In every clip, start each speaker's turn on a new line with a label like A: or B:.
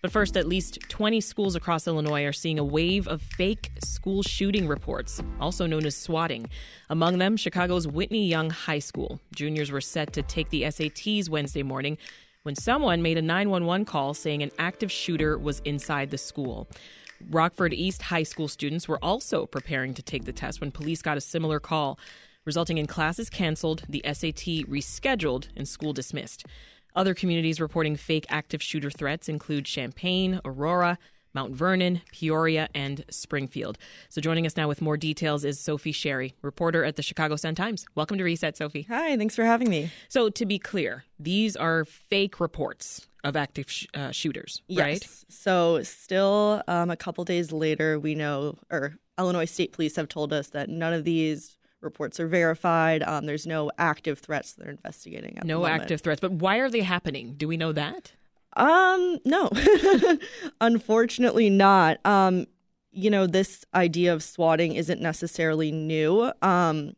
A: But first, at least 20 schools across Illinois are seeing a wave of fake school shooting reports, also known as swatting. Among them, Chicago's Whitney Young High School. Juniors were set to take the SATs Wednesday morning when someone made a 911 call saying an active shooter was inside the school. Rockford East High School students were also preparing to take the test when police got a similar call, resulting in classes canceled, the SAT rescheduled, and school dismissed. Other communities reporting fake active shooter threats include Champaign, Aurora, Mount Vernon, Peoria, and Springfield. So joining us now with more details is Sophie Sherry, reporter at the Chicago Sun-Times. Welcome to Reset, Sophie.
B: Hi, thanks for having me.
A: So to be clear, these are fake reports of active sh- uh, shooters, Right?
B: yes.
A: right?
B: So still um, a couple days later, we know, or Illinois State Police have told us that none of these reports are verified. Um, there's no active threats they're investigating.
A: no active threats, but why are they happening? Do we know that?
B: Um, no, unfortunately not. Um, you know, this idea of swatting isn't necessarily new. Um,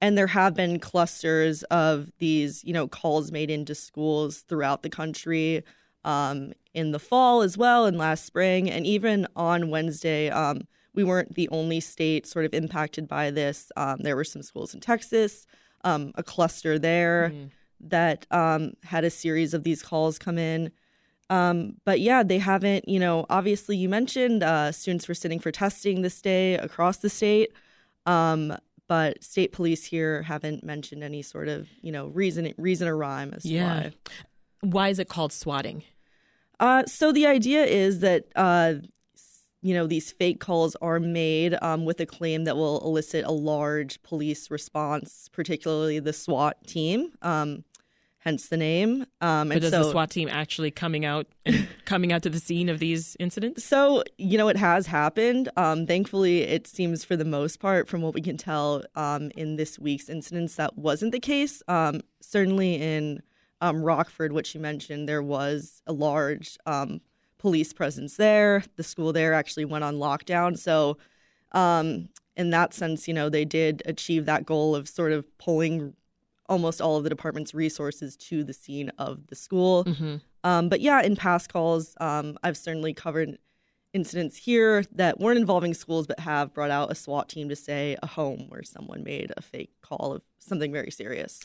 B: and there have been clusters of these, you know, calls made into schools throughout the country um, in the fall as well, and last spring, and even on Wednesday. Um, we weren't the only state sort of impacted by this. Um, there were some schools in Texas, um, a cluster there mm. that um, had a series of these calls come in. Um, but yeah, they haven't, you know, obviously you mentioned uh, students were sitting for testing this day across the state. Um, but state police here haven't mentioned any sort of, you know, reason, reason or rhyme as
A: yeah.
B: why.
A: Why is it called swatting?
B: Uh, so the idea is that uh, you know, these fake calls are made um, with a claim that will elicit a large police response, particularly the SWAT team. Um, hence the name.
A: Um, but is so, the SWAT team actually coming out and coming out to the scene of these incidents?
B: So you know, it has happened. Um, thankfully, it seems for the most part, from what we can tell, um, in this week's incidents, that wasn't the case. Um, certainly in um, Rockford, which you mentioned, there was a large um, police presence there. The school there actually went on lockdown. So, um, in that sense, you know, they did achieve that goal of sort of pulling almost all of the department's resources to the scene of the school. Mm-hmm. Um, but yeah, in past calls, um, I've certainly covered incidents here that weren't involving schools but have brought out a SWAT team to say a home where someone made a fake call of something very serious.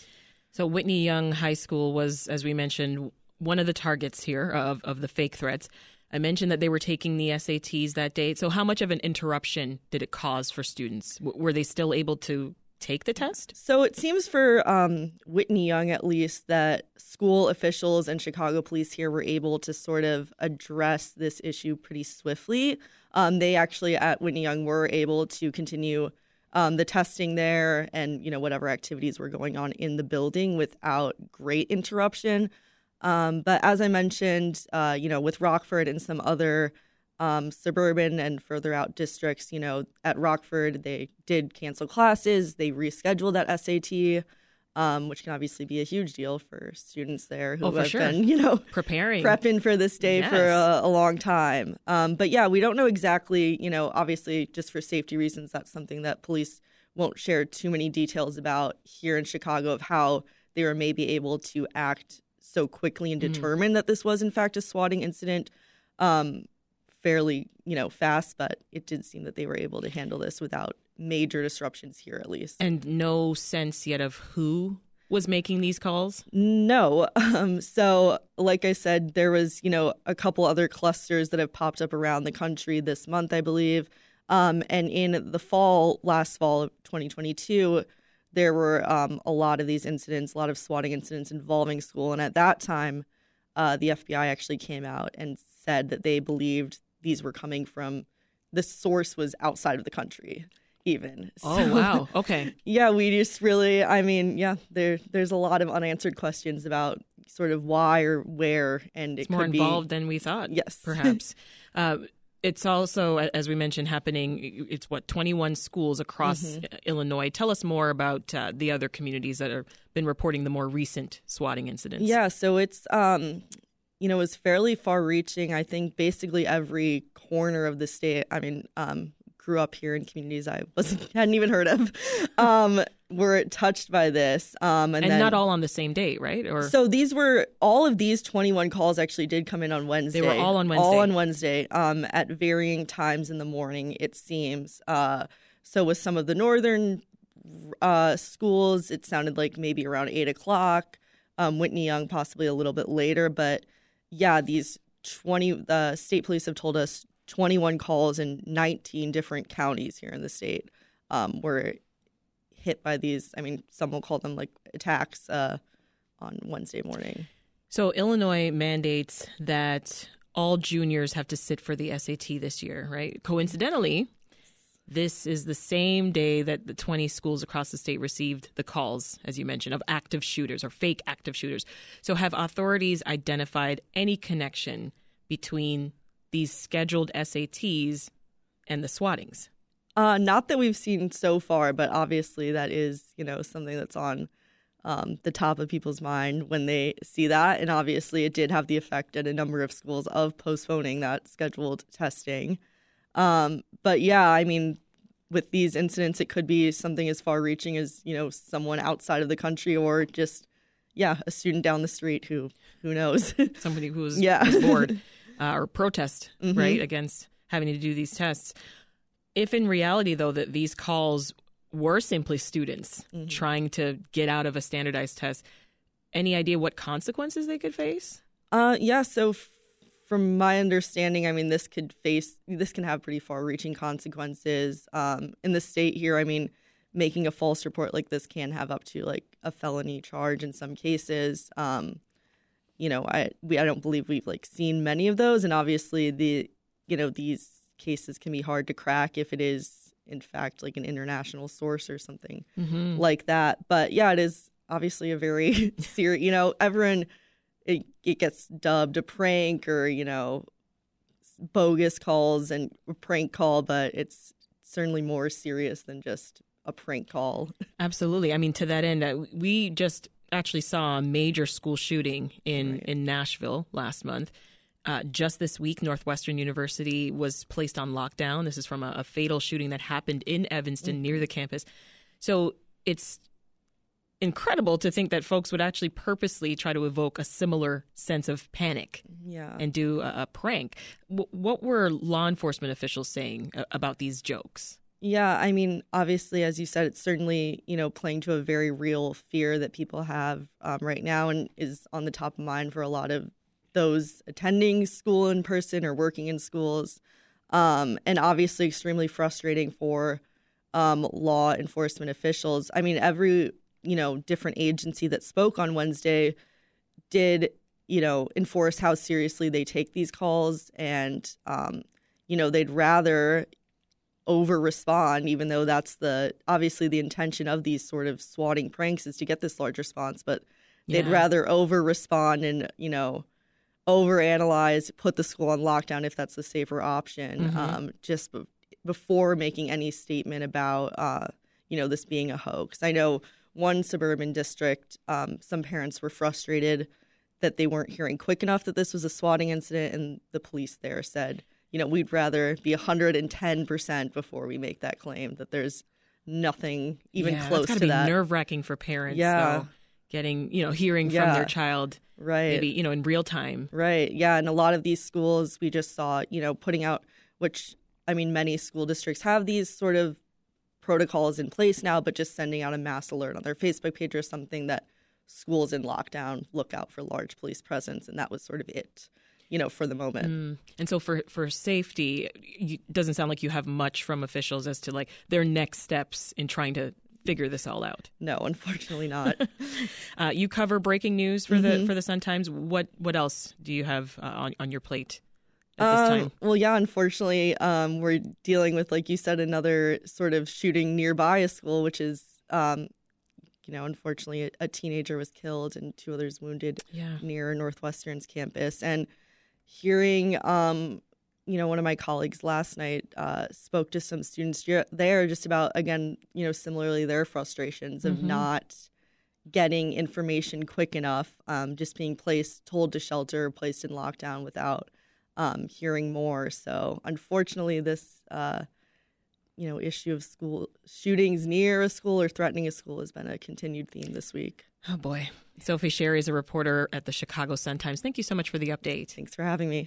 A: So Whitney Young High School was, as we mentioned, one of the targets here of, of the fake threats. I mentioned that they were taking the SATs that day. So, how much of an interruption did it cause for students? W- were they still able to take the test?
B: So, it seems for um, Whitney Young, at least, that school officials and Chicago police here were able to sort of address this issue pretty swiftly. Um, they actually, at Whitney Young, were able to continue um, the testing there and you know whatever activities were going on in the building without great interruption. Um, but as I mentioned, uh, you know, with Rockford and some other um, suburban and further out districts, you know, at Rockford, they did cancel classes, they rescheduled that SAT. Um, which can obviously be a huge deal for students there who
A: oh,
B: have
A: sure.
B: been, you know,
A: preparing,
B: prepping for this day
A: yes.
B: for a, a, long time. Um, but yeah, we don't know exactly, you know, obviously just for safety reasons, that's something that police won't share too many details about here in Chicago of how they were maybe able to act so quickly and mm. determined mm. that this was in fact a swatting incident um, fairly you know fast but it did seem that they were able to handle this without major disruptions here at least
A: and no sense yet of who was making these calls
B: no um, so like i said there was you know a couple other clusters that have popped up around the country this month i believe um, and in the fall last fall of 2022 there were um, a lot of these incidents, a lot of swatting incidents involving school. And at that time, uh, the FBI actually came out and said that they believed these were coming from the source was outside of the country even.
A: Oh so, wow. Okay.
B: Yeah, we just really I mean, yeah, there there's a lot of unanswered questions about sort of why or where and
A: it's more involved
B: be,
A: than we thought.
B: Yes.
A: Perhaps. uh, it's also, as we mentioned, happening. It's what 21 schools across mm-hmm. Illinois. Tell us more about uh, the other communities that have been reporting the more recent swatting incidents.
B: Yeah, so it's um, you know, it's fairly far-reaching. I think basically every corner of the state. I mean, um, grew up here in communities I wasn't hadn't even heard of um, were touched by this. Um, and
A: and
B: then,
A: not all on the same date, right? Or
B: So these were all of these 21 calls actually did come in on Wednesday.
A: They were all on
B: All
A: Wednesday.
B: on Wednesday um, at varying times in the morning, it seems. Uh, so with some of the northern uh, schools, it sounded like maybe around 8 o'clock. Um, Whitney Young possibly a little bit later. But yeah, these 20, the state police have told us 21 calls in 19 different counties here in the state um, were hit by these. I mean, some will call them like attacks uh, on Wednesday morning.
A: So Illinois mandates that all juniors have to sit for the SAT this year, right? Coincidentally, this is the same day that the 20 schools across the state received the calls, as you mentioned, of active shooters or fake active shooters. So have authorities identified any connection between these scheduled SATs and the swattings?
B: Uh, not that we've seen so far, but obviously that is, you know, something that's on um, the top of people's mind when they see that. And obviously, it did have the effect at a number of schools of postponing that scheduled testing. Um, but yeah, I mean, with these incidents, it could be something as far reaching as, you know, someone outside of the country or just, yeah, a student down the street who, who knows.
A: Somebody who was,
B: Yeah.
A: was bored uh, or protest,
B: Mhm.
A: right, against having to do these tests. If in reality, though, that these calls were simply students
B: Mhm.
A: trying to get out of a standardized test, any idea what consequences they could face?
B: Uh, yeah. So, f- from my understanding, I mean, this could face this can have pretty far-reaching consequences. Um, in the state here, I mean, making a false report like this can have up to like a felony charge in some cases. Um, you know, I we I don't believe we've like seen many of those, and obviously the you know these cases can be hard to crack if it is in fact like an international source or something
A: Mm-hmm.
B: like that. But yeah, it is obviously a very serious. You know, everyone it it gets dubbed a prank or you know bogus calls and a prank call, but it's certainly more serious than just a prank call.
A: Absolutely. I mean, to that end, uh, we just actually saw a major school shooting in,
B: Right.
A: in Nashville last month. Uh, just this week, Northwestern University was placed on lockdown. This is from a, a fatal shooting that happened in Evanston near the campus. So it's incredible to think that folks would actually purposely try to evoke a similar sense of panic
B: Yeah.
A: and do a, a prank. W- what were law enforcement officials saying uh, about these jokes?
B: Yeah, I mean, obviously, as you said, it's certainly you know playing to a very real fear that people have um, right now, and is on the top of mind for a lot of those attending school in person or working in schools, um, and obviously extremely frustrating for um, law enforcement officials. I mean, every you know different agency that spoke on Wednesday did you know enforce how seriously they take these calls, and um, you know they'd rather over respond, even though that's the obviously the intention of these sort of swatting pranks is to get this large response, but they'd
A: Yeah.
B: rather over respond and, you know, over analyze, put the school on lockdown if that's the safer option,
A: Mhm.
B: um, just be- before making any statement about, uh, you know, this being a hoax. I know one suburban district, um, some parents were frustrated that they weren't hearing quick enough that this was a swatting incident, and the police there said, you know, we'd rather be 110% before we make that claim that there's nothing even
A: yeah,
B: close to
A: be
B: that.
A: nerve wracking for parents.
B: Yeah.
A: though, getting you know hearing from their child
B: right.
A: maybe you know in real time.
B: Right. Yeah. And a lot of these schools, we just saw, you know, putting out, which I mean, many school districts have these sort of protocols in place now, but just sending out a mass alert on their Facebook page or something that schools in lockdown look out for large police presence. And that was sort of it, you know, for the moment.
A: Mm. And so for for safety, it doesn't sound like you have much from officials as to like their next steps in trying to figure this all out.
B: No, unfortunately not.
A: Uh, you cover breaking news for the
B: Mhm.
A: for the Sun Times. What what else do you have uh, on on your plate at this
B: Um,
A: time?
B: Well, yeah, unfortunately, um, we're dealing with, like you said, another sort of shooting nearby a school, which is, um, you know, unfortunately, a, a teenager was killed and two others wounded
A: Yeah.
B: near Northwestern's campus. And hearing, um, you know, one of my colleagues last night uh, spoke to some students there just about, again, you know, similarly their frustrations of
A: Mhm.
B: not getting information quick enough, um, just being placed, told to shelter, placed in lockdown without um, hearing more. So unfortunately, this uh, you know, issue of school shootings near a school or threatening a school has been a continued theme this week.
A: Oh boy. Sophie Sherry is a reporter at the Chicago Sun Times. Thank you so much for the update.
B: Thanks for having me.